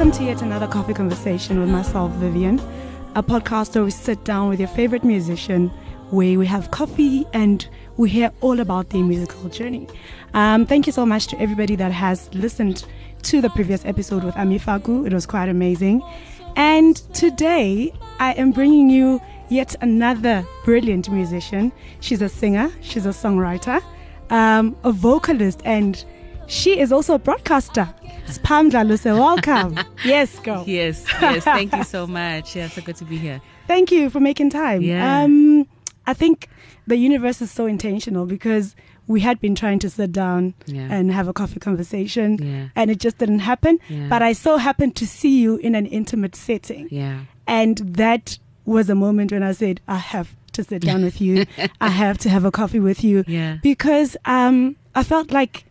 Welcome to yet another coffee conversation with myself, Vivian, a podcast where we sit down with your favorite musician, where we have coffee and we hear all about their musical journey. Um, thank you so much to everybody that has listened to the previous episode with Ami Faku. It was quite amazing. And today I am bringing you yet another brilliant musician. She's a singer, she's a songwriter, um, a vocalist, and she is also a broadcaster. Spha Mdlalose, welcome. yes, go. Yes, yes. Thank you so much. Yeah, so good to be here. Thank you for making time. Yeah. Um, I think the universe is so intentional because we had been trying to sit down Yeah. and have a coffee conversation Yeah. and it just didn't happen. Yeah. But I so happened to see you in an intimate setting. Yeah. And that was a moment when I said, I have to sit down with you. I have to have a coffee with you. Yeah. Because um, I felt like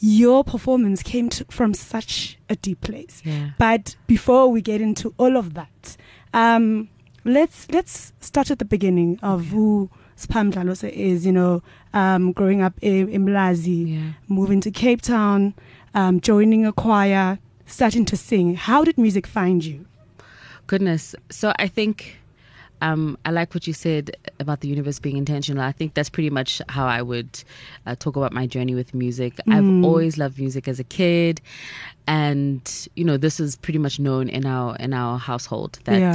your performance came to, from such a deep place. Yeah. But before we get into all of that, um, let's let's start at the beginning of who Spha Mdlalose is. You know, um, growing up in, in Mlazi, Yeah. moving to Cape Town, um, joining a choir, starting to sing. How did music find you? Goodness. So I think um, I like what you said about the universe being intentional. I think that's pretty much how I would uh, talk about my journey with music. I've always loved music as a kid, and you know this is pretty much known in our in our household that Yeah.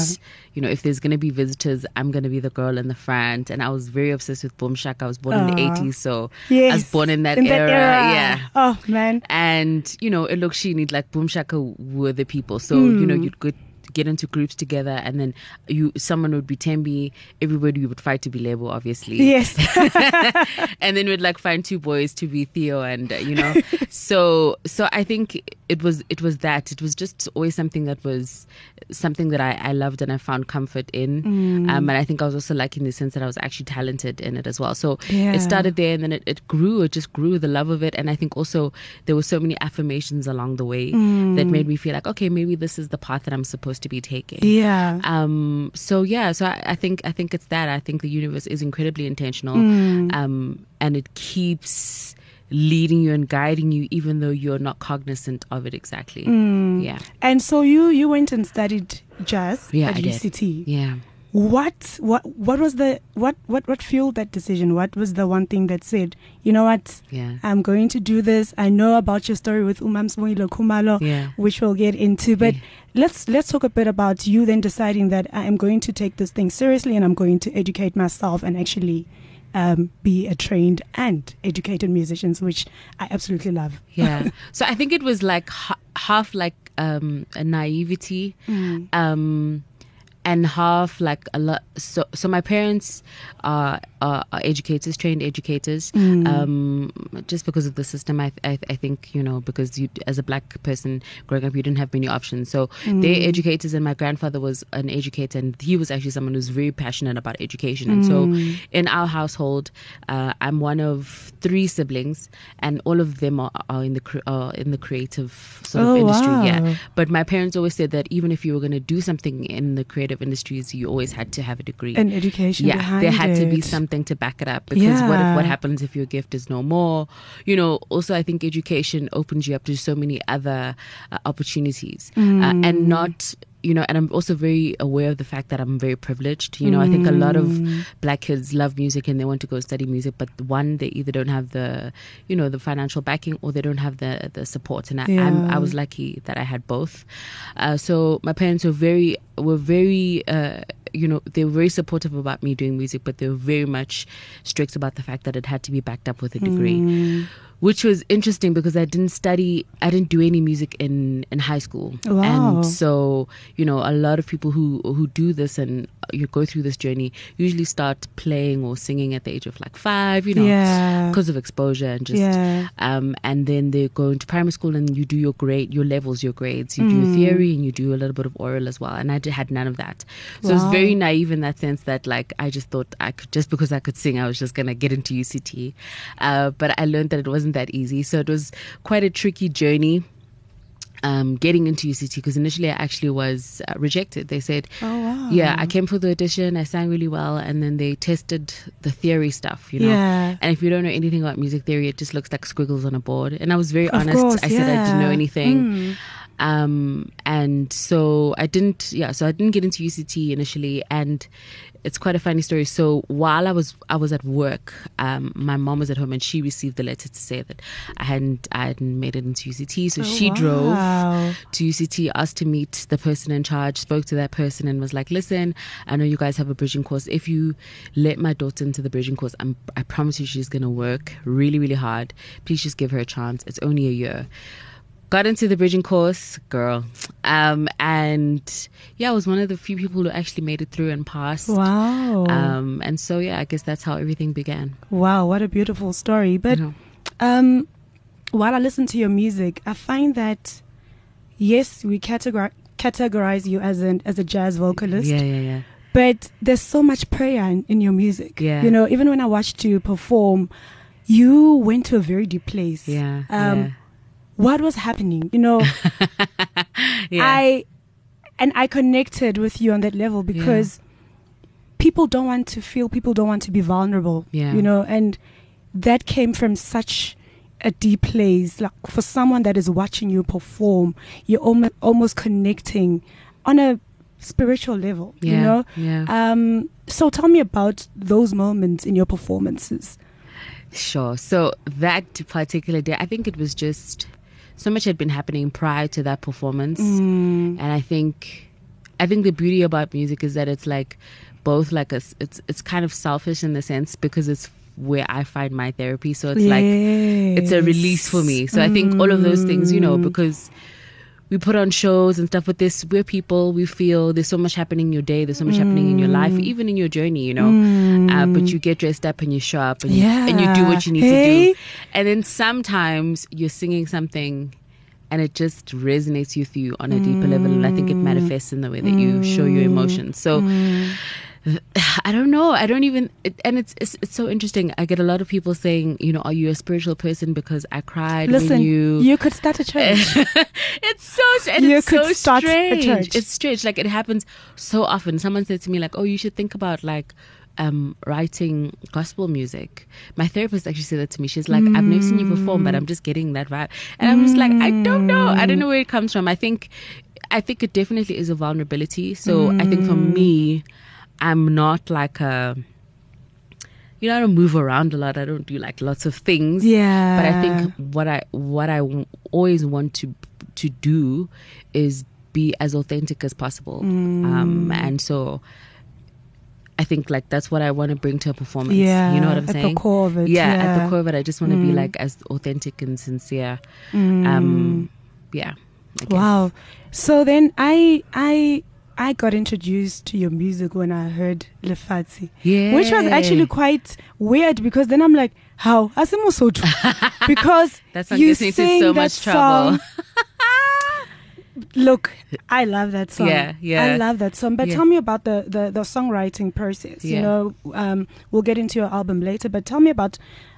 you know if there's going to be visitors, I'm going to be the girl in the front. And I was very obsessed with Boom Shaka. I was born in the Ah. 80s, so Yes, I was born in that, in era. Yeah. Oh man. and you know it looks she need like boom shaka were the people so you know you'd go get into groups together and then you someone would be Thembi everybody would fight to be Lebo obviously Yes. and then we'd like find two boys to be Theo and uh, you know so so i think it was it was that it was just always something that was something that i, I loved and i found comfort in Mm. um, and i think i was also lucky in the sense that i was actually talented in it as well so Yeah. it started there and then it, it grew it just grew the love of it and i think also there were so many affirmations along the way Mm. that made me feel like okay maybe this is the path that i'm supposed to be taking yeah. um so yeah so I, I think i think it's that i think the universe is incredibly intentional Mm. um and it keeps leading you and guiding you even though you're not cognizant of it exactly Mm. yeah And so you you went and studied jazz Yeah, at I did. UCT. yeah What what what was the what what what fueled that decision? What was the one thing that said, you know what, yeah I'm going to do this. I know about your story with Umam Sibongile Khumalo, yeah which we'll get into. But Yeah. let's let's talk a bit about you then deciding that I am going to take this thing seriously and I'm going to educate myself and actually um, be a trained and educated musicians, which I absolutely love. yeah so i think it was like ha- half like um a naivety Mm. um and half like a lot so so my parents are are, are educators trained educators Mm. um just because of the system I, I i think you know because you as a black person growing up you didn't have many options so Mm. they're educators and my grandfather was an educator and he was actually someone who's very passionate about education and so Mm. in our household uh, i'm one of three siblings and all of them are, are in the are in the creative sort of Oh, industry wow. yeah but my parents always said that even if you were going to do something in the creative industries, you always had to have a degree. An education yeah, there had to be something to back it up because what Yeah. what happens if your gift is no more? You know. Also, I think education opens you up to so many other uh, opportunities, uh, Mm. and not you know. And I'm also very aware of the fact that I'm very privileged. You know, I think a lot of Mm. black kids love music and they want to go study music, but one they either don't have the you know the financial backing or they don't have the the support. And I, I'm, Yeah. I was lucky that I had both. Uh, so my parents were very were very uh, you know they were very supportive about me doing music, but they were very much strict about the fact that it had to be backed up with a degree. Mm. Which was interesting because I didn't study, I didn't do any music in, in high school, Wow. and so you know a lot of people who who do this and you go through this journey usually start playing or singing at the age of like five, you know, yeah. because of exposure and just yeah. um, and then they go into primary school and you do your grade, your levels, your grades. You Mm. do theory and you do a little bit of oral as well. And I did, had none of that, so it was very naive in that sense that like I just thought I could just because I could sing, I was just gonna get into UCT. Uh, but I learned that it wasn't that easy, so it was quite a tricky journey. Um, getting into UCT because initially I actually was uh, rejected. They said, Oh wow. yeah, I came for the audition, I sang really well, and then they tested the theory stuff, you know. Yeah. And if you don't know anything about music theory, it just looks like squiggles on a board. And I was very Of honest. course, I said I didn't know anything. Mm. Um, and so I didn't, yeah, so I didn't get into UCT initially. And it's quite a funny story. So while I was I was at work, um, my mom was at home and she received the letter to say that I hadn't I hadn't made it into UCT. So Oh, she wow. drove to UCT, asked to meet the person in charge, spoke to that person, and was like, "Listen, I know you guys have a bridging course. If you let my daughter into the bridging course, I'm, I promise you she's gonna work really, really hard. Please just give her a chance. It's only a year." Got into the bridging course, girl, um, and yeah, I was one of the few people who actually made it through and passed. Wow. Um, and so yeah, I guess that's how everything began. wow, what a beautiful story. But um, while I listen to your music, I find that yes, we categorize categorize you as an as a jazz vocalist, yeah, yeah, yeah. but there's so much prayer in, in your music. Yeah. You know, even when I watched you perform, you went to a very deep place. Yeah, Um, What was happening? You know, yeah. yeah. I and I connected with you on that level because people don't want to feel, people don't want to be vulnerable. Yeah. You know, and that came from such a deep place. Like for someone that is watching you perform, you're almost almost connecting on a spiritual level. yeah, You know. yeah. Um, so tell me about those moments in your performances. Sure. So that particular day, I think it was just so much had been happening prior to that performance, Mm. and I think, I think the beauty about music is that it's like both like a, it's it's kind of selfish in the sense because it's where I find my therapy. So it's like it's a release for me. So I think all of those things, you know, Mm. because we put on shows and stuff with this, we're people, we feel there's so much happening in your day, there's so much happening in your life, Mm. even in your journey, you know. Uh, but you get dressed up and you show up and, you, and you do what you need to do. And then sometimes you're singing something and it just resonates with you on a deeper level. And I think it manifests in the way that you show your emotions. So I don't know. I don't even, it, and it's, it's it's so interesting. I get a lot of people saying, you know, are you a spiritual person because I cried Listen, when you. could start a church. it's so and You it's could so start a church. It's strange. Like it happens so often. Someone said to me, like, "Oh, you should think about like." Um, writing gospel music. My therapist actually said that to me. She's like, I've never seen you perform, but I'm just getting that vibe. And I'm just like, I don't know. I don't know where it comes from. I think, I think it definitely is a vulnerability. So I think for me, I'm not like a, you know, I don't move around a lot. I don't do like lots of things yeah. but I think what I what I w- always want to to do is be as authentic as possible, um, and so I think like that's what I want to bring to a performance. yeah, you know what I'm at saying? the core of it. yeah, Yeah, at the core of it, I just want to be Mm. like as authentic and sincere. Mm. Um, yeah. Wow. So then I I I got introduced to your music when I heard Lefatshe, Yeah. which was actually quite weird because then I'm like, how Asimo Sotu? because that song you sing so that much trouble. song. Look, I love that song. Yeah, yeah. I love that song. But Yeah. tell me about the, the, the songwriting process. You know, um, we'll get into your album later, but tell me about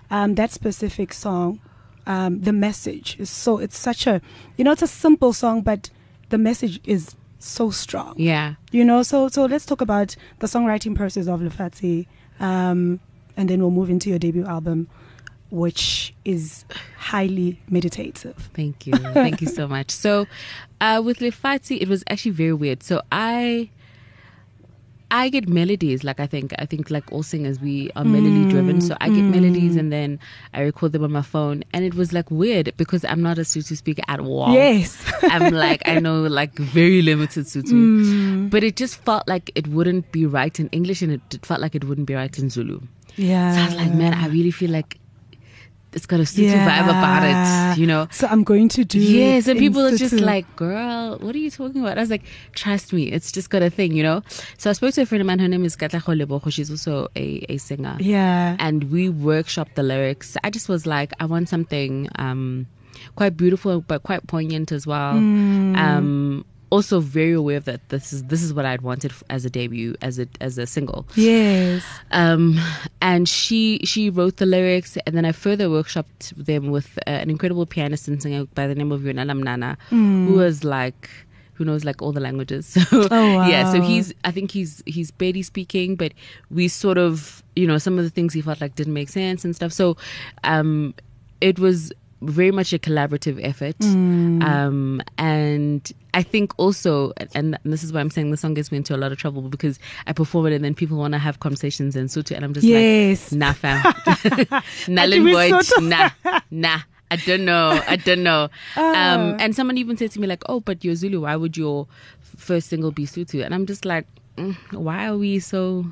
um, that specific song. Um, the message is so, it's such a, you know, it's a simple song, but the message is so strong. yeah. You know, so so let's talk about the songwriting process of Lefatshe, um, and then we'll move into your debut album, which is highly meditative. Thank you. Thank you so much. So, uh, with Lefatshe, it was actually very weird. So I, I get melodies. Like I think, I think like all singers, we are melody driven. So I get melodies and then I record them on my phone. And it was like weird because I'm not a Sotho speaker at all. Yes. I'm like, I know like very limited Sotho. Mm. But it just felt like it wouldn't be right in English and it, it felt like it wouldn't be right in Zulu. Yeah. So I was like, man, I really feel like it's got a Sotho vibe about it, you know? So I'm going to do. Yes, and people are just like, girl, what are you talking about? I was like, trust me, it's just got a thing, you know? So I spoke to a friend of mine, her name is Katlaho Lebogo. She's also a, a singer. Yeah. And we workshopped the lyrics. I just was like, I want something um, quite beautiful, but quite poignant as well. Mm. Um, also very aware that this is this is what I'd wanted as a debut, as a as a single Yes. um, and she she wrote the lyrics, and then I further workshopped them with uh, an incredible pianist and singer by the name of Yonala Mnana, who was like who knows like all the languages. So Oh, yeah, so he's I think he's he's Pedi speaking, but we sort of you know some of the things he felt like didn't make sense and stuff. So um, it was very much a collaborative effort. Mm. Um, and I think also, and this is why I'm saying the song gets me into a lot of trouble because I perform it and then people want to have conversations in Sotho, and I'm just Yes. like, nah, fam, Void, Sotho. nah, nah. I don't know. I don't know. Oh. Um, and someone even said to me like, "Oh, but you're Zulu. Why would your first single be Sotho?" And I'm just like, mm, "Why are we so,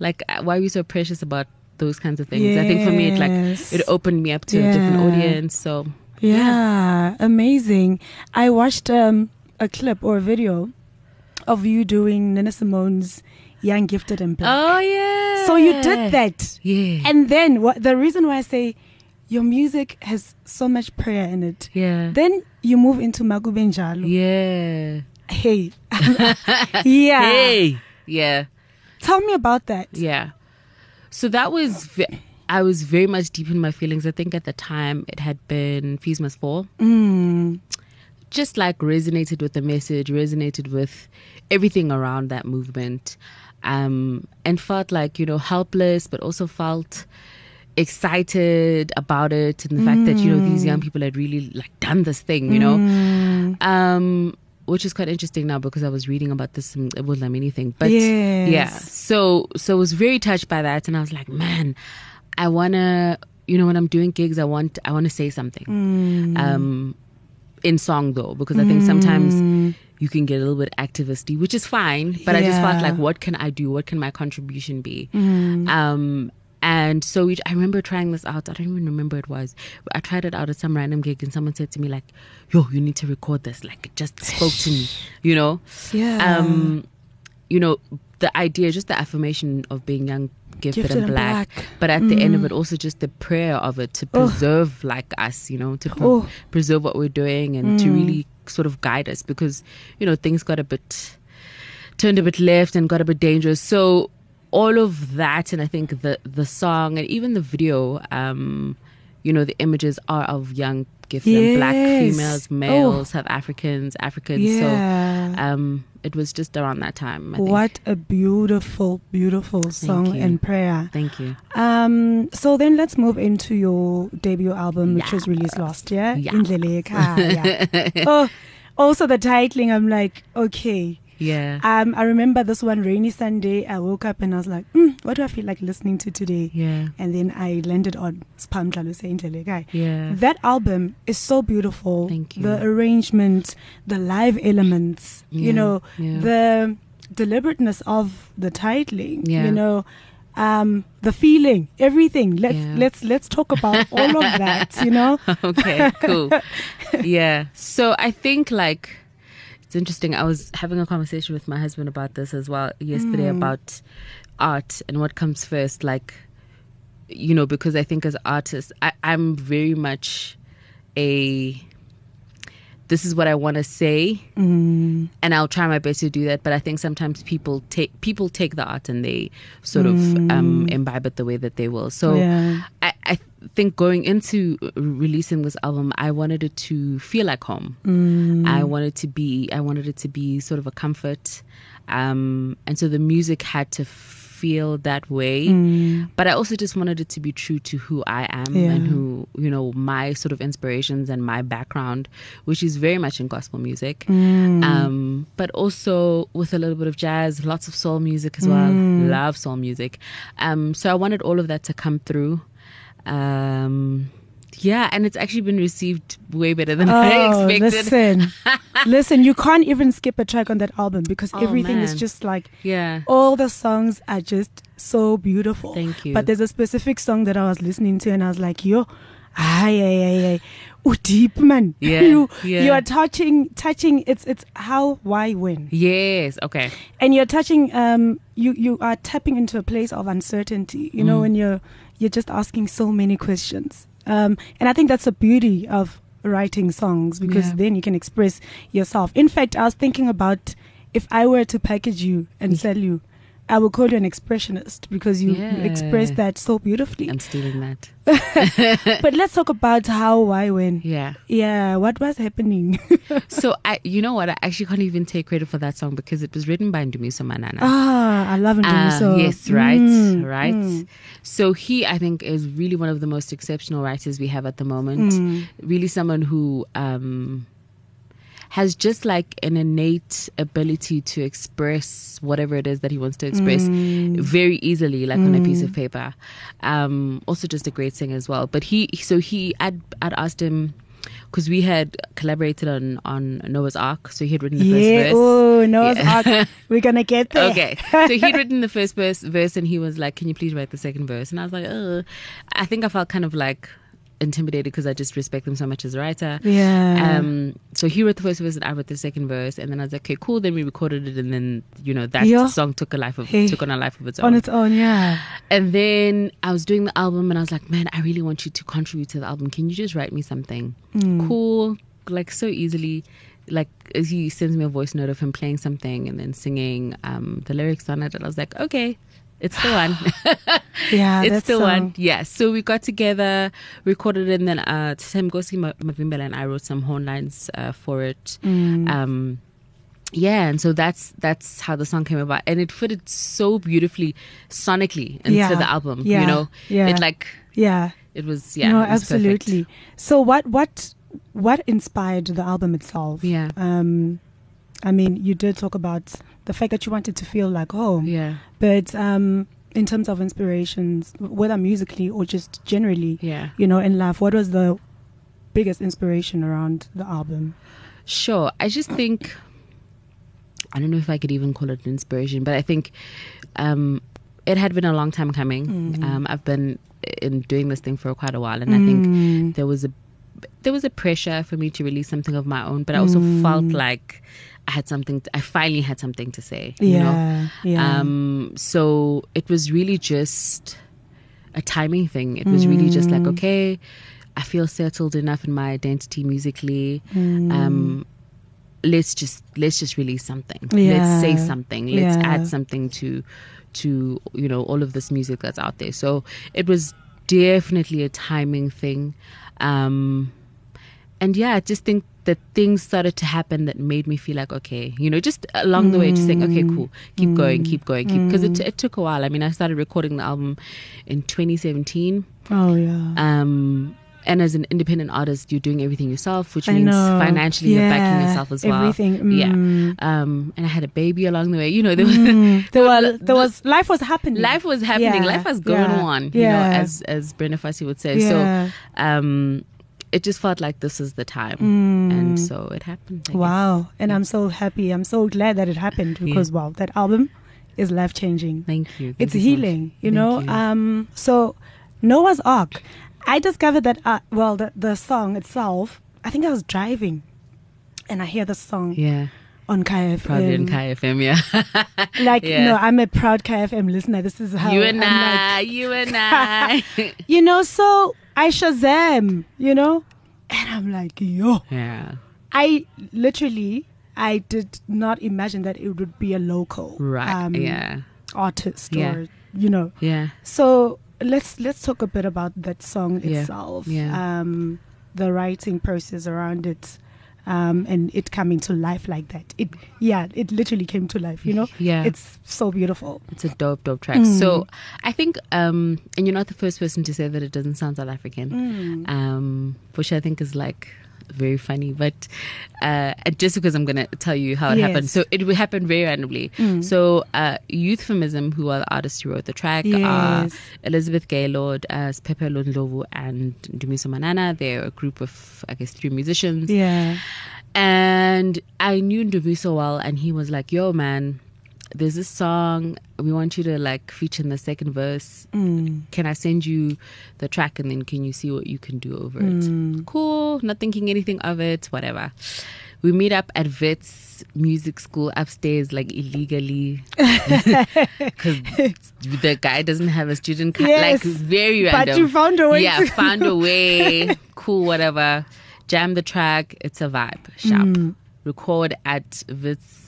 like, uh, why are we so precious about those kinds of things?" I think for me, it like it opened me up to a different audience. So Yeah, amazing. I watched um, a clip or a video of you doing Nina Simone's Young, Gifted, and Black. Oh yeah. So you did that. Yeah. And then what, the reason why I say your music has so much prayer in it. yeah. Then you move into Magubenjalo. yeah. Hey. yeah. Hey. Yeah. Tell me about that. Yeah. So that was, I was very much deep in my feelings. I think at the time it had been Fees Must Fall. Mm. Just like resonated with the message, resonated with everything around that movement. Um, and felt like, you know, helpless, but also felt excited about it and the fact that, you know, these young people had really like done this thing, you know. Mm. um which is quite interesting now because I was reading about this in it wasn't anything but Yes. yeah so so I was very touched by that and I was like man I wanna you know when I'm doing gigs I want I want to say something Mm. um in song though because I think sometimes you can get a little bit activisty which is fine but I just felt like what can I do what can my contribution be Mm. um and so we, I remember trying this out. I don't even remember it was. I tried it out at some random gig, and someone said to me like, "Yo, you need to record this." Like it just spoke to me, you know. Yeah. Um, you know, the idea, just the affirmation of being young, gifted, Gifted and and black, black. but at the end of it, also just the prayer of it to Oh. preserve like us, you know, to pre- Oh. preserve what we're doing and to Mm. really sort of guide us because you know things got a bit turned a bit left and got a bit dangerous. So all of that, and I think the the song and even the video, um, you know, the images are of young, gifted, and black Yes. females, Oh. males, South Africans, Africans. yeah. So um, it was just around that time. I think. what a beautiful, beautiful song and prayer. Thank you. Um, so then let's move into your debut album, which was released last year. Yeah. Ekhaya. oh, also the titling, I'm like, okay. Yeah. Um, I remember this one rainy Sunday. I woke up and I was like, mm, what do I feel like listening to today? Yeah. And then I landed on Spha Indlela Yeah. That album is so beautiful. Thank you. The arrangement, the live elements, yeah. you know, yeah. the deliberateness of the titling, Yeah. you know, um, the feeling, everything. Let's Yeah. let's let's talk about all of that, you know. okay, cool. yeah. So I think like it's interesting. I was having a conversation with my husband about this as well yesterday Mm. about art and what comes first. Like, you know, because I think as artists, I, I'm very much a. This is what I want to say, Mm, and I'll try my best to do that. But I think sometimes people take people take the art and they sort of um, imbibe it the way that they will. So Mm. yeah. I, I think going into releasing this album, I wanted it to feel like home. Mm, I wanted to be, I wanted it to be sort of a comfort, um, and so the music had to feel that way. mm, But I also just wanted it to be true to who I am Yeah. and who you know my sort of inspirations and my background, which is very much in gospel music. mm. Um, but also with a little bit of jazz, lots of soul music as well. Mm. Love soul music. Um, so I wanted all of that to come through. Um, yeah, and it's actually been received way better than I Oh, expected. listen, listen! You can't even skip a track on that album because Oh, everything is just like Yeah. all the songs are just so beautiful. Thank you. But there's a specific song that I was listening to, and I was like, "Yo, ay, ay, ay, ay. Deep man. Yeah, you yeah. you are touching, touching. It's it's how, why, when, Yes. Okay. and you're touching. Um, you you are tapping into a place of uncertainty. You know, Mm. when you're you're just asking so many questions. Um, and I think that's the beauty of writing songs because Yeah. then you can express yourself. In fact, I was thinking about if I were to package you and Yeah. sell you, I will call you an expressionist because you, Yeah. express that so beautifully. I'm stealing that. but let's talk about how, why, when. Yeah. Yeah, what was happening? So I, you know what? I actually can't even take credit for that song because it was written by Ndumiso Manana. ah, I love Ah, Ndumiso. yes, right, Mm, right. mm, So he, I think, is really one of the most exceptional writers we have at the moment. mm. Really, someone who um, has just like an innate ability to express whatever it is that he wants to express Mm. very easily, like on a piece of paper. Um, also, just a great singer as well. But he, so he, I'd, I'd asked him because we had collaborated on on Noah's Ark, so he had written the Yeah, first verse. oh, Noah's Yeah. Ark. We're to get there. Okay. So he'd written the first verse, verse and he was like, Can you please write the second verse? And I was like, Oh, I think I felt kind of like intimidated because I just respect him so much as a writer. Yeah. Um, so he wrote the first verse and I wrote the second verse, and then I was like, okay, cool. Then we recorded it, and then you know that Yeah. song took a life of Hey. took on a life of its own. on its own, yeah. and then I was doing the album, and I was like, man, I really want you to contribute to the album. Can you just write me something Mm. cool, like so easily? Like as he sends me a voice note of him playing something and then singing um, the lyrics on it, and I was like, okay, it's the one. Yeah, it's the one. Yeah. So we got together, recorded it, and then uh, Sam Gosi Ma- Mavimbela and I wrote some horn lines uh, for it. Mm. Um, yeah, and so that's that's how the song came about, and it fitted so beautifully sonically into Yeah. the album. Yeah. You know, Yeah. it like Yeah. it was yeah, no, it was perfect. absolutely. So what what what inspired the album itself? Yeah. Um I mean, you did talk about the fact that you wanted to feel like home. Yeah, But um in terms of inspirations, whether musically or just generally, yeah. you know, in life, what was the biggest inspiration around the album? Sure. I just think I don't know if I could even call it an inspiration, but I think um, it had been a long time coming. Mm. Um, I've been in doing this thing for quite a while, and I think Mm. there was a there was a pressure for me to release something of my own, but I also Mm. felt like I had something. I finally had something to say. You know. yeah, yeah. Um, so it was really just a timing thing. It was really just like, Mm. okay, I feel settled enough in my identity musically. Mm. Um, let's just let's just release something. Yeah. Let's say something. Let's Yeah. add something to to you know all of this music that's out there. So it was definitely a timing thing. Um, and yeah, I just think that things started to happen that made me feel like okay, you know, just along the way, just saying okay, cool, keep going, keep going, keep because it, it took a while. I mean, I started recording the album in 2017, oh yeah. um, and as an independent artist, you're doing everything yourself, which I means know. financially you're backing yourself as well. Everything. Yeah. mm. Um, and I had a baby along the way. You know, there was, Mm. there were- was there was life was happening. life was happening. Yeah, Life was going yeah, on. You yeah. know, as as Brenda Fassie would say. Yeah. So, um, it just felt like this is the time, Mm. and so it happened. I guess. Wow. And I'm so happy. I'm so glad that it happened because wow, that album is life changing. Thank you. Thank It's you so healing, you know. you. Um so Noah's Ark. I discovered that uh, well the the song itself, I think I was driving and I hear the song yeah, on KFM. probably in Kaya FM. Yeah, Like Yeah. no, I'm a proud KFM listener. This is how you and I'm like, I, you and I. you know, so I Shazam, you know? And I'm like, yo. yeah, I literally I did not imagine that it would be a local right. um, yeah, artist Yeah. or you know. yeah. So let's let's talk a bit about that song Yeah. itself. Yeah. Um the writing process around it. Um, and it coming to life like that. It yeah, it literally came to life, you know? Yeah. It's so beautiful. It's a dope, dope track. Mm. So I think, um, and you're not the first person to say that it doesn't sound South African, Mm. um, which I think is like very funny. But uh, just because I'm gonna tell you how it Yes. happened, so it would happen very randomly. Mm. So uh, Youthfemism, who are the artists who wrote the track, are Elizabeth Gaylord, as Pepe Lundlovu, and Ndumiso Manana. They're a group of, I guess, three musicians. Yeah. And I knew Ndumiso well, and he was like, "Yo, man, there's this song. We want you to like feature in the second verse. Mm. Can I send you the track, and then can you see what you can do over it? Mm. Cool. Not thinking anything of it. Whatever. We meet up at Wits Music School upstairs, like illegally, because the guy doesn't have a student card. Yes. Like very random. But you found a way Yeah, found a way. cool, whatever. Jam the track. It's a vibe. Sharp. Mm. Record at Wits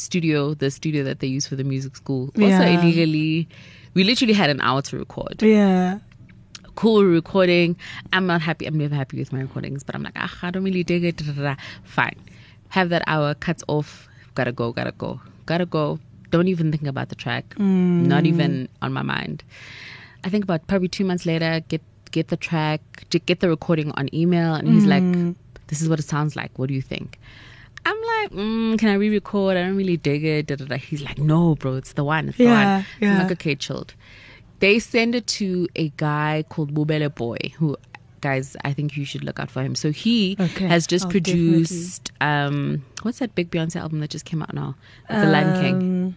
studio, the studio that they use for the music school, also Yeah. illegally. We literally had an hour to record. Yeah. Cool recording. I'm not happy. I'm never happy with my recordings, but I'm like, ah, I don't really dig it. da, da, da." Fine. Have that hour, cuts off. Gotta go, gotta go, gotta go. Don't even think about the track. Not even on my mind. I think about probably two months later, get get the track, get the recording on email, and he's like, "This is what it sounds like. What do you think?" I'm like, mm, "Can I re-record? I don't really dig it." Da, da, da. He's like, "No, bro, it's the one. It's the Yeah, one." yeah. I'm like, "Okay, chilled." They send it to a guy called Bubele Boy, who, guys, I think you should look out for him. So he Okay, has just I'll produced, um, what's that big Beyonce album that just came out now? The Lion King. Um,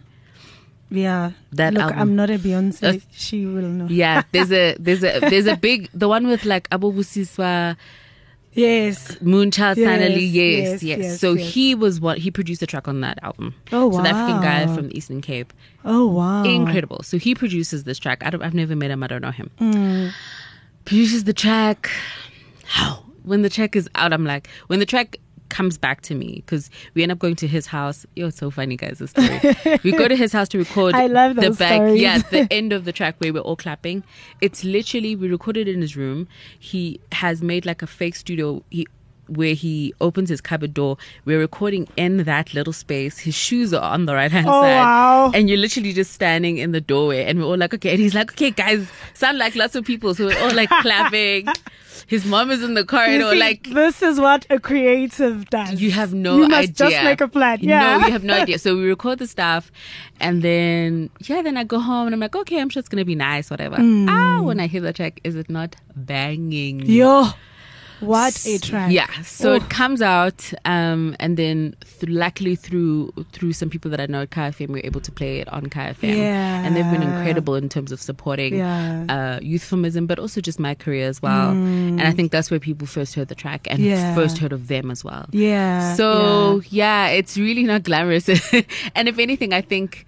Yeah. That Look, album. I'm not a Beyonce. Uh, she will know. Yeah, there's a there's a there's a big the one with like Abu Busiswa, Yes. Moonchild, Yes, finally, yes, yes, yes. yes, So he was what he produced a track on that album. Oh, wow. South African guy from the Eastern Cape. Oh wow. Incredible. So he produces this track. I don't, I've never met him. I don't know him. Mm. Produces the track. How? When the track is out, I'm like, when the track comes back to me, because we end up going to his house. Yo, it's so funny, guys. This story. we go to his house to record. I love the back. stories. Yeah, the end of the track where we're all clapping. It's literally we recorded in his room. He has made like a fake studio. He where he opens his cupboard door. We're recording in that little space. His shoes are on the right hand Oh, side. wow. And you're literally just standing in the doorway and we're all like, okay. And he's like, okay, guys, sound like lots of people. So we're all like clapping. His mom is in the corridor, see, like, this is what a creative does. you have no you must idea. just make a plan. Yeah. No, you have no idea. So we record the stuff, and then yeah, then I go home and I'm like, okay, I'm sure it's gonna be nice, whatever. Ah, when I hear the track, is it not banging? Yo, what a track. Yeah, so Oh. it comes out, um, and then th- luckily through through some people that I know at KFM, we are able to play it on KFM, and they've been incredible in terms of supporting Yeah. uh, Youthfemism, but also just my career as well. And I think that's where people first heard the track and Mm. Yeah. first heard of them as well. Yeah. So yeah. it's really not glamorous. and if anything, I think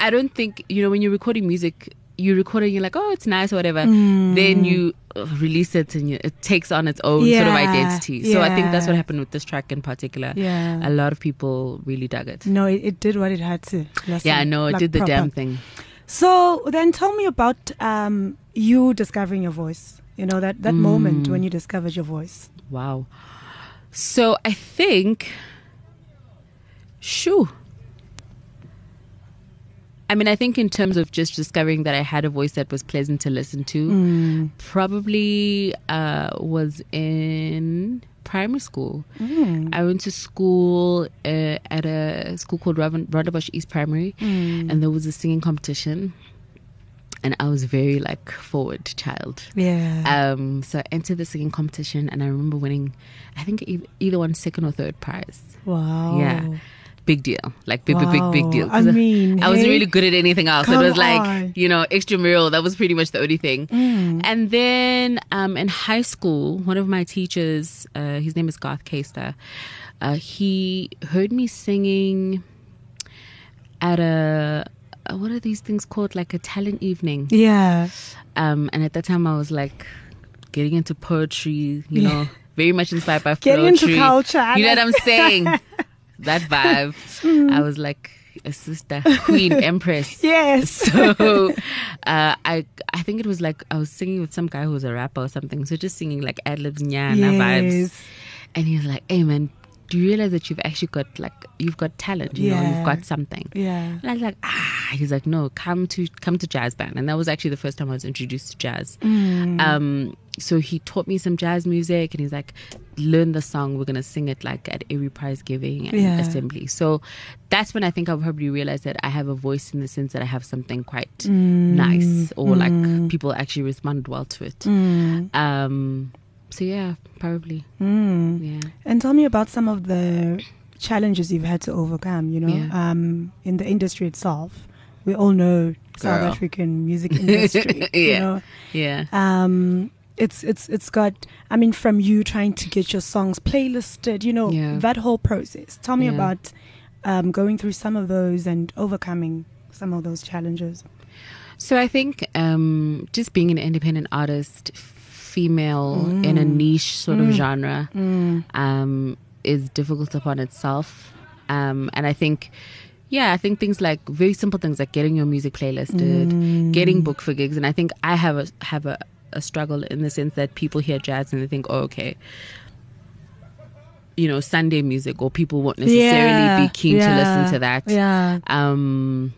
I don't think you know when you're recording music, you record it, you're like, oh, it's nice or whatever. Then you uh, release it and you, it takes on its own sort of Mm. Yeah, identity. So I think that's what happened with this track in particular. Yeah. A lot of people really dug it. No, it, it did what it had to. Listen, Yeah, I know it like did the proper. damn thing. So then tell me about um, you discovering your voice. You know, that, that moment Mm. when you discovered your voice. Wow. So I think, shoo. I mean, I think in terms of just discovering that I had a voice that was pleasant to listen to, Mm. probably uh, was in primary school. Mm. I went to school uh, at a school called Ron- Rondebosch East Primary, Mm. and there was a singing competition. And I was very like forward child. Yeah. Um, so I entered the singing competition, and I remember winning. I think either one second or third prize. wow. Yeah, big deal, like big, big, big, big deal. Wow. I mean, I wasn't hey, really good at anything else. it was like on. you know extramural. That was pretty much the only thing. Mm. And then um, in high school, one of my teachers, uh, his name is Garth Caster, uh, he heard me singing at a. uh, What are these things called? Like a talent evening. Yeah. Um, and at that time, I was like getting into poetry, you Yeah. know, very much inspired by Getting into culture. You know what I'm saying? that vibe. I was like a sister, queen, empress. Yes. So uh, I I think it was like I was singing with some guy who was a rapper or something. So just singing like ad libs, nyana vibes. And he was like, "Hey man, do you realize that you've actually got like you've got talent? You know, Yeah. you've got something." Yeah. And I was like, ah, he's like, no, come to come to jazz band, and that was actually the first time I was introduced to jazz. Mm. Um, so he taught me some jazz music, and he's like, learn the song. We're gonna sing it like at every prize giving and Yeah. assembly. So that's when I think I probably realized that I have a voice in the sense that I have something quite Mm. nice, or like people actually respond well to it. Mm. Um, so yeah, probably Mm. yeah. And tell me about some of the challenges you've had to overcome, you know, Yeah. um, in the industry itself. We all know South African music industry. You Yeah. know, Yeah. um, it's it's it's got. I mean, from you trying to get your songs playlisted, you know, Yeah. that whole process. Tell me Yeah. about um, going through some of those and overcoming some of those challenges. So I think um, just being an independent artist, female in a niche sort of genre, um, is difficult upon itself. Um, and I think, yeah, I think things like very simple things like getting your music playlisted, getting booked for gigs, and I think I have a have a, a struggle in the sense that people hear jazz and they think, oh, okay. You know, Sunday music, or people won't necessarily Yeah, be keen to listen to that. Yeah. Um,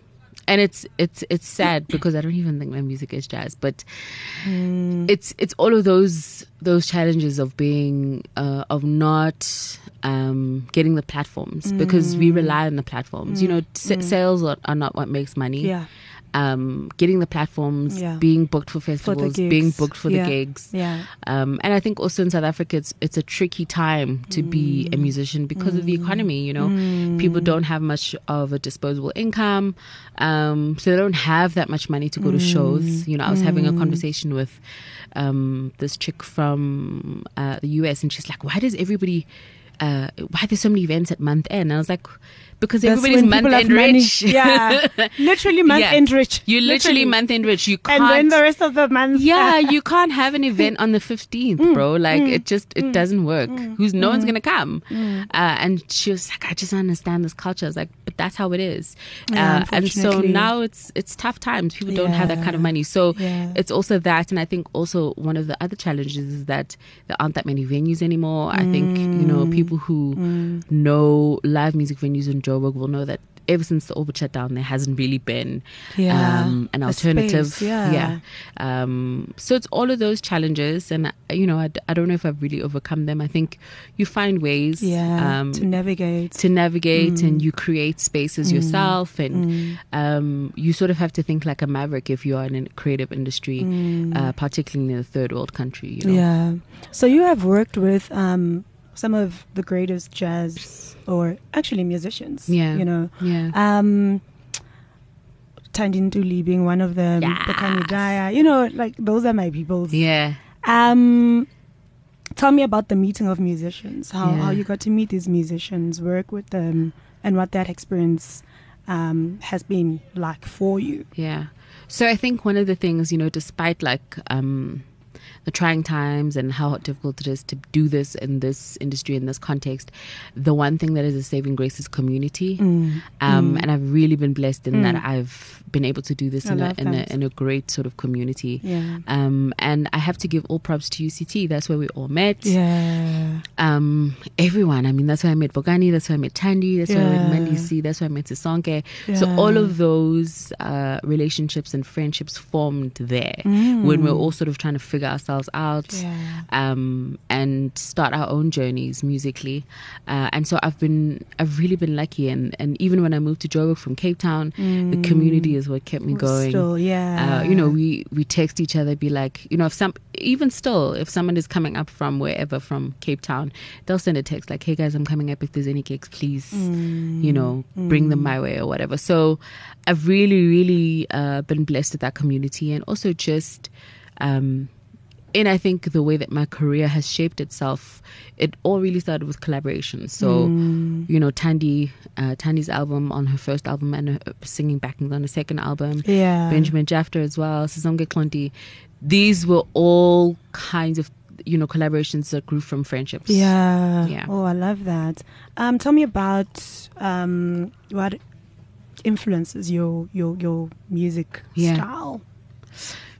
and it's it's it's sad because I don't even think my music is jazz, but it's it's all of those those challenges of being uh, of not um, getting the platforms because we rely on the platforms. You know, s- sales are, are not what makes money. Yeah. Um, getting the platforms, Yeah. being booked for For festivals, gigs. being booked for Yeah. the gigs. Yeah. Um, and I think also in South Africa, it's it's a tricky time to be Mm. a musician because of the economy. You know, people don't have much of a disposable income, um, so they don't have that much money to go to Mm. shows. You know, I was having a conversation with um, this chick from uh, the US, and she's like, "Why does everybody?" Uh, why there's so many events at month end? And I was like, because That's everybody's month end rich. Yeah. Literally month Yeah. end rich. You literally, month end rich. You can't And then the rest of the month. yeah, you can't have an event on the 15th, Mm. bro. Like it just it doesn't work. Who's no one's gonna come? Uh, and she was like, I just don't understand this culture. I was like, but that's how it is. Yeah, uh, and so now it's it's tough times. People don't have that kind of money. So Yeah. it's also that, and I think also one of the other challenges is that there aren't that many venues anymore. I think you know Mm. people who know live music venues in Joburg will know that. Ever since the Orbit shutdown, there hasn't really been Yeah. um, an alternative. space, yeah. Um, so it's all of those challenges, and uh, you know, I, I don't know if I've really overcome them. I think you find ways Yeah. um, to navigate. to navigate, Mm. and you create spaces yourself, and um, you sort of have to think like a maverick if you are in a creative industry, uh, particularly in a third world country. You know? Mm. Yeah. So you have worked with um, some of the greatest jazz or actually musicians. Yeah. You know. yeah, Um Thandi Ntuli being one of them, Yes. Bokani Dyer, you know, like those are my peoples. yeah. Um tell me about the meeting of musicians, how Yeah. how you got to meet these musicians, work with them and what that experience um has been like for you. Yeah. So I think one of the things, you know, despite like um, the trying times and how difficult it is to do this in this industry, in this context, the one thing that is a saving grace is community. Mm. Um, And I've really been blessed in that Mm. I've been able to do this in a, in, a, in a great sort of community. Yeah. Um, and I have to give all props to UCT. That's where we all met. Yeah. Um, everyone. I mean, that's where I met Bokani. That's where I met Thandi. That's where I met Yeah. Mandisi. That's where I met Sisonke. So all of those uh, relationships and friendships formed there Mm. when we're all sort of trying to figure ourselves out Yeah. um, and start our own journeys musically. Uh, and so I've been, I've really been lucky. And, and even when I moved to Joburg from Cape Town, the community is what kept me going. Mm. Still, yeah. Uh, you know, we we text each other, be like, you know, if some, even still, if someone is coming up from wherever, from Cape Town, they'll send a text like, "Hey guys, I'm coming up. If there's any gigs, please, you know, bring them my way or whatever." So, I've really, really uh, been blessed with that community, and also just. Um, in I think the way that my career has shaped itself, it all really started with collaborations. So, Mm. you know, Thandi, uh, Thandi's album on her first album and her singing backings on the second album, yeah. Benjamin Jephta as well, Sisonke Xonti. These were all kinds of you know collaborations that grew from friendships. Yeah. Yeah. Oh, I love that. Um, tell me about um, what influences your your your music Yeah. style.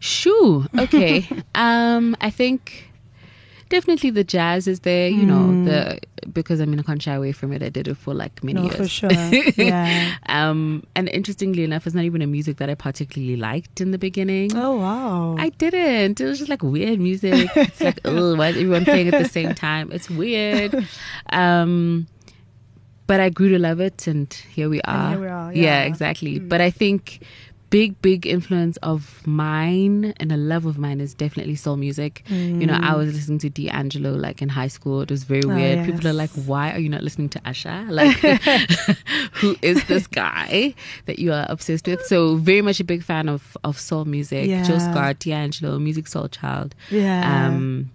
Shoo. Okay. um, I think definitely the jazz is there. You know the because I mean I can't shy away from it. I did it for like many No, years. for sure. yeah. Um, and interestingly enough, it's not even a music that I particularly liked in the beginning. Oh wow. I didn't. It was just like weird music. It's like, oh, why is everyone playing at the same time? It's weird. Um, but I grew to love it, and here we are. here we are, yeah. Mm. exactly. But I think big, big influence of mine and a love of mine is definitely soul music. You know, I was listening to D'Angelo like in high school. It was very Mm. Oh, weird. People are like, why are you not listening to Usher? Like, who is this guy that you are obsessed with? So very much a big fan of of soul music. Yeah. Jill Scott, D'Angelo, Musiq Soulchild. yeah. Um,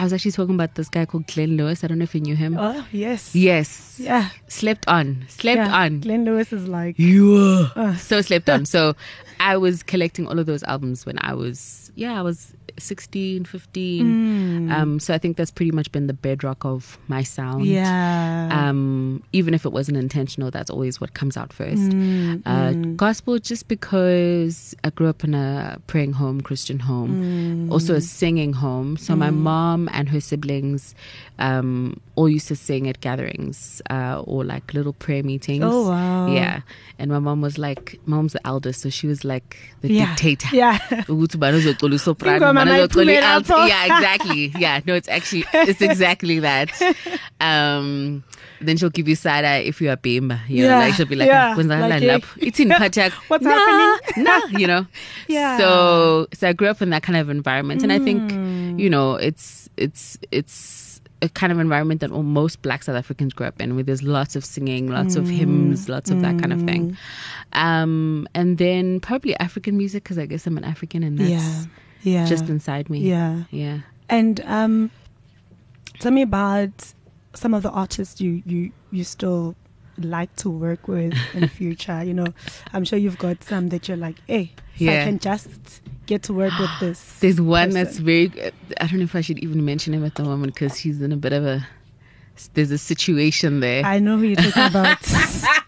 I was actually talking about this guy called Glenn Lewis. I don't know if you knew him. oh yes. Yes. Yeah. Slept on. Slept yeah. on. Glenn Lewis is like. You Uh. so slept on. So I was collecting all of those albums when I was yeah I was 16, 15. Um, so I think that's pretty much been the bedrock of my sound. Yeah. Um, even if it wasn't intentional, that's always what comes out first. Mm, Uh, gospel, just because I grew up in a praying home, Christian home, mm. also a singing home. So my mom and her siblings um, all used to sing at gatherings uh, or like little prayer meetings. Oh, wow. Yeah. And my mom was like, mom's the eldest, so she was like the Yeah. dictator. Yeah. ukuthi bana uzocula usoprano, Ingoma bana uzocula mayiphumele i-alto. lapho. yeah exactly yeah no it's actually it's exactly that um then she'll give you side eye if you are bimba you know Yeah, like she'll be like yeah, "Kwenzakalani like, eh, lapho?" it's in Pachak what's nah, happening? nah you know Yeah. so so I grew up in that kind of environment and I think you know it's it's it's a kind of environment that most black South Africans grew up in where there's lots of singing lots of hymns lots of that kind of thing um and then probably African music because I guess I'm an African and that's yeah. Yeah. just inside me yeah. yeah And um, tell me about some of the artists you you you still like to work with in the future. You know, I'm sure you've got some that you're like, hey, if I can just get to work with this. There's one that's very. I don't know if I should even mention him at the moment because he's in a bit of a. There's a situation there, I know who you're talking about.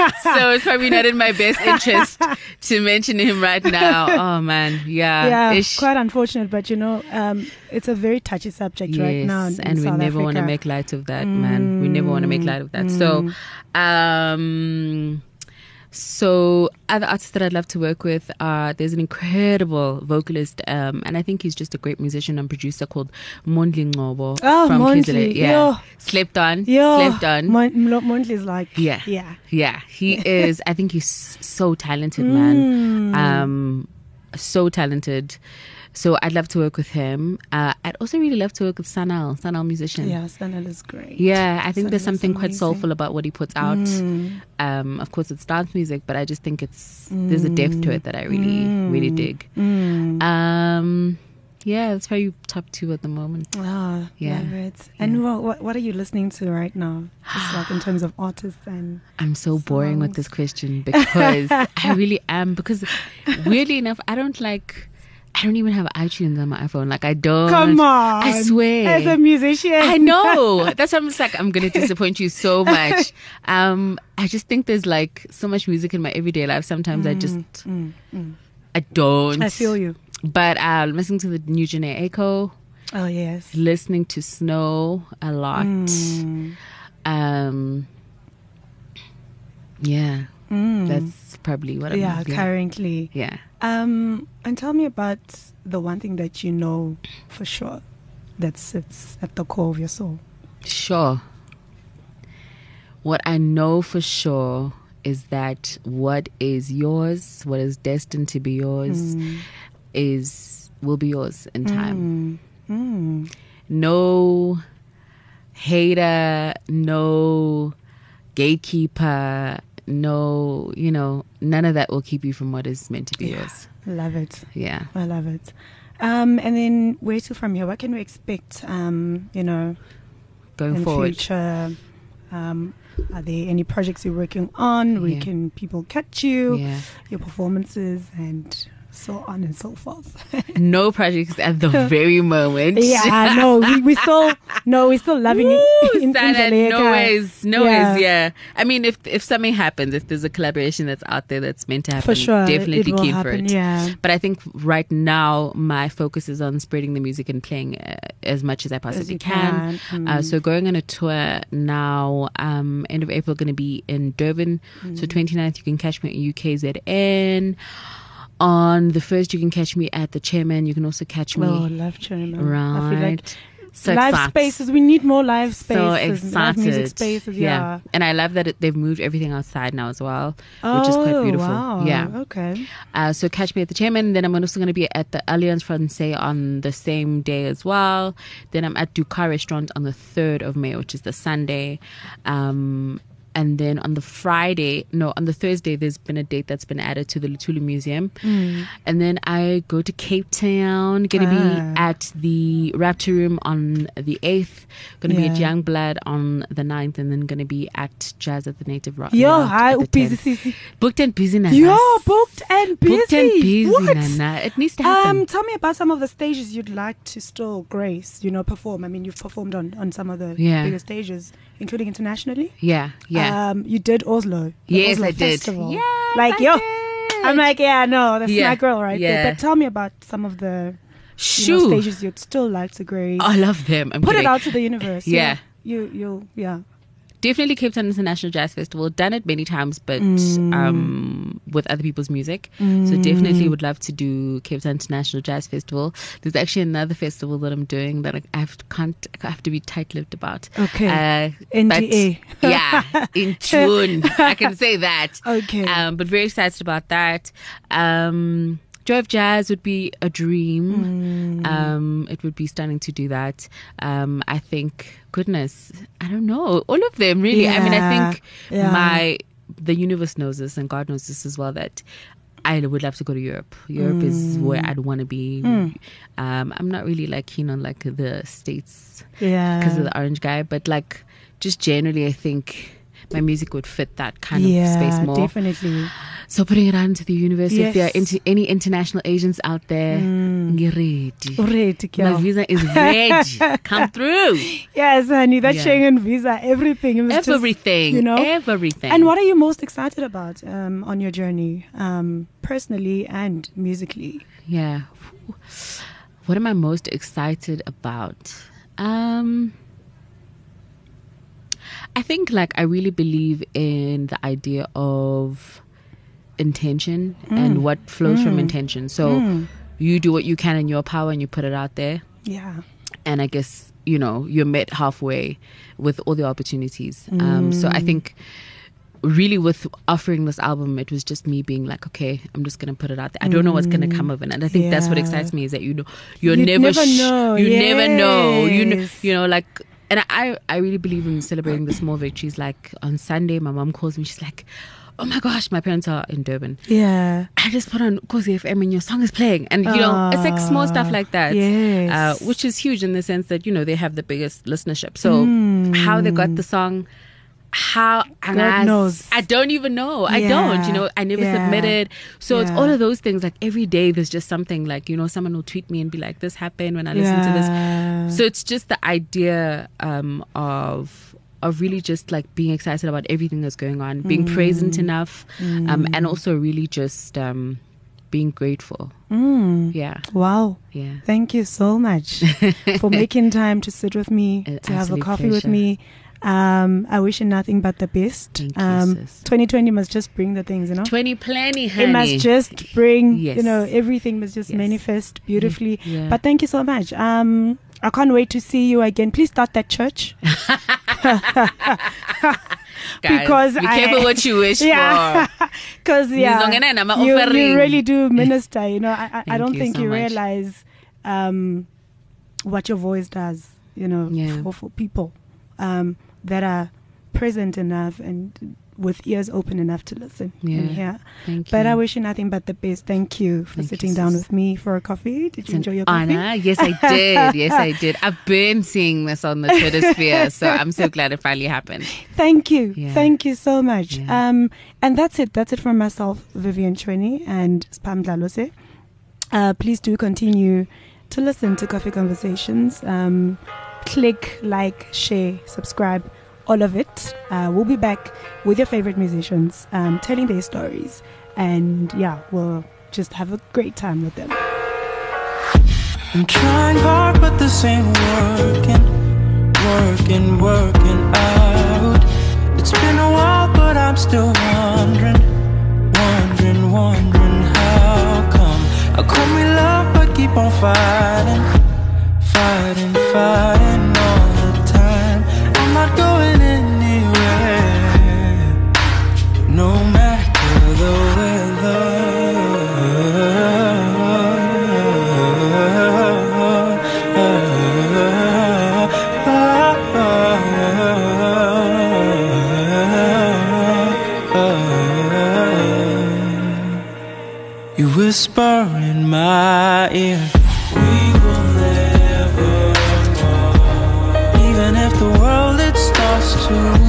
so it's probably not in my best interest to mention him right now. Oh man, yeah, yeah, ish. quite unfortunate, but you know, um, it's a very touchy subject right now. in and we South never want to make light of that, man. We never want to make light of that. So, um, so other artists that I'd love to work with are there's an incredible vocalist, um, and I think he's just a great musician and producer called Mondli Ngcobo Oh, from Mondli, KZN. Yeah, yo. slept on, Yo, slept on. Mon- Mondli's like, Yeah. yeah. Yeah, he is. I think he's so talented, man. Mm. Um, so talented. So I'd love to work with him. Uh, I'd also really love to work with Sun-El, Sun-El Musician. Yeah, Sun-El is great. Yeah, I think there's something quite soulful about what he puts out. Mm. Um, of course, it's dance music, but I just think it's there's a depth to it that I really, really dig. Mm. Um, yeah, that's probably top two at the moment. Ah, Yeah. love it. And what, what what are you listening to right now? Just like in terms of artists and I'm so boring with this question because I really am. Because weirdly enough, I don't like. I don't even have iTunes on my iPhone. Like I don't. come on, I swear. as a musician, I know. That's why I'm just like I'm gonna disappoint you so much. Um, I just think there's like so much music in my everyday life. Sometimes I just Mm, mm. I don't. I feel you. But uh, listening to the new Jhené Aiko, Oh yes. listening to Snow a lot. Mm. Um, yeah, Mm. that's probably what I'm. yeah, yeah. currently. yeah. Um, and tell me about the one thing that you know for sure that sits at the core of your soul. Sure. What I know for sure is that what is yours, what is destined to be yours, Mm. is will be yours in time. Mm. Mm. No hater, no gatekeeper, no, you know, none of that will keep you from what is meant to be Yeah. yours. Love it. Yeah. I love it. Um, and then where to from here? What can we expect? Um, you know, Going in forward. future. Um, are there any projects you're working on? Where Yeah. can people catch you? Yeah. Your performances and so on and so forth. No projects at the very moment. yeah, no, we, we still no, we're still loving Woo, it. In, in no ways, no Yeah. ways, yeah. I mean, if if something happens, if there's a collaboration that's out there that's meant to happen, For sure, definitely keen happen. for it. Yeah. But I think right now my focus is on spreading the music and playing uh, as much as I possibly you can. can. Uh, Mm. so going on a tour now, um, end of April, going to be in Durban. Mm. So 29th, you can catch me at UKZN. On the first, you can catch me at the Chairman. You can also catch me. Oh, love China. Right. I feel like so live excited. spaces. We need more live So spaces. live excited. music spaces. Yeah. And I love that it, they've moved everything outside now as well, which is quite Oh, beautiful. Wow. Yeah. Okay. Uh, so catch me at the Chairman. Then I'm also going to be at the Alliance Francais on the same day as well. Then I'm at Ducat Restaurant on the 3rd of May, which is the Sunday. Um, and then on the Friday, no, on the Thursday, there's been a date that's been added to the Luthuli Museum. And then I go to Cape Town, gonna Ah. be at the Rapture Room on the 8th, gonna be at Yeah. Youngblood on the 9th, and then gonna be at Jazz at the Native Rock. Yo, Lounge hi, busy 10th. Sisi. Booked and busy, Nana. Yo, booked and busy. Booked and busy, What? Nana. It needs to happen. Um, tell me about some of the stages you'd like to still grace, you know, perform. I mean, you've performed on, on some of the Yeah. bigger stages, including internationally. yeah, yeah. Um, you did Oslo. Yes, Oslo I did. Festival. Yes, like I yo, did. I'm like, yeah, no, that's Yeah, my girl right there. yeah. But tell me about some of the you know, stages you'd still like to grace. I love them. I'm Put kidding. it out to the universe. Yeah. You, you, yeah. Definitely Cape Town International Jazz Festival. Done it many times, but Mm. um, with other people's music. So definitely would love to do Cape Town International Jazz Festival. There's actually another festival that I'm doing that I have to, can't I have to be tight-lipped about. Okay. Uh, NDA. yeah, in June. I can say that. Okay. Um, but very excited about that. Um, Joy of Jazz would be a dream. Mm. Um, it would be stunning to do that. Um, I think, goodness, I don't know, all of them really. I mean, I think yeah. my the universe knows this, and God knows this as well. That I would love to go to Europe. Europe is Mm. where I'd want to be. Um, I'm not really like keen on like the states yeah. because of the orange guy, but like just generally, I think my music would fit that kind yeah, of space more. definitely. So putting it out into the universe. If there are Yes. into any international agents out there, get ready. Already, My visa is ready. Come through. Yes, honey, that Yeah. Schengen visa, everything. Was just, Everything. you know. Everything. And what are you most excited about um, on your journey, um, personally and musically? Yeah. What am I most excited about? Um I think like I really believe in the idea of intention and mm. what flows from mm. intention. So mm. you do what you can in your power and you put it out there Yeah. and I guess you know you're met halfway with all the opportunities. Um, so I think really with offering this album, it was just me being like, okay, I'm just gonna put it out there. I don't know what's gonna come of it, and I think that's what excites me is that you know you're You'd never never know. you never know you know you know like. And I, I really believe in celebrating the small victories. Like on Sunday, my mom calls me. She's like, "Oh my gosh, my parents are in Durban. Yeah. I just put on Ukhozi FM and your song is playing. And, you know, it's like small stuff like that. Yes. Uh, which is huge in the sense that, you know, they have the biggest listenership. So how they got the song, how and God I, knows. I don't even know. I don't. You know, I never Yeah. submitted. So it's all of those things. Like every day there's just something like, you know, someone will tweet me and be like, this happened when I listened to this. So it's just the idea um, of of really just like being excited about everything that's going on, being Mm. present enough, um, and also really just um, being grateful. Mm. Yeah, Wow. yeah. Thank you so much for making time to sit with me, An to have a coffee with me. Um, I wish you nothing but the best. Thank you, um, sis. 2020 must just bring the things, you know. Twenty plenty, honey. It must just bring, you know, everything must just Yes. manifest beautifully. Yeah. But thank you so much. Um, I can't wait to see you again. Please start that church. Guys, because be I- careful what you wish yeah, for. because yeah, you, you really do minister. You know, I, I, I don't you think so you much. realize um, what your voice does. You know, Yeah. for, for people um, that are present enough and with ears open enough to listen Yeah. and hear. Thank you. But I wish you nothing but the best. Thank you for Thank you, sitting down with me for a coffee. Did It's you enjoy your coffee? honor. Yes, I did. Yes, I did. I've been seeing this on the Twitter sphere, so I'm so glad it finally happened. Thank you. Yeah. Thank you so much. Yeah. Um, and that's it. That's it from myself, Vivian Chweni and Spha Mdlalose. Uh, please do continue to listen to Coffee Conversations. Um, click, like, share, subscribe, all of it. Uh, we'll be back with your favorite musicians, um, telling their stories. And yeah, we'll just have a great time with them. I'm trying hard, but this ain't working. Working, working out. It's been a while, but I'm still wondering. Wondering, wondering how come. How come we love, but keep on fighting fighting, fighting all the time. I'm not going anywhere. No matter the weather. You whisper in my ear. to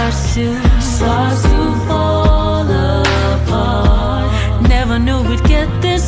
starts to starts to fall apart. Never knew we'd get this.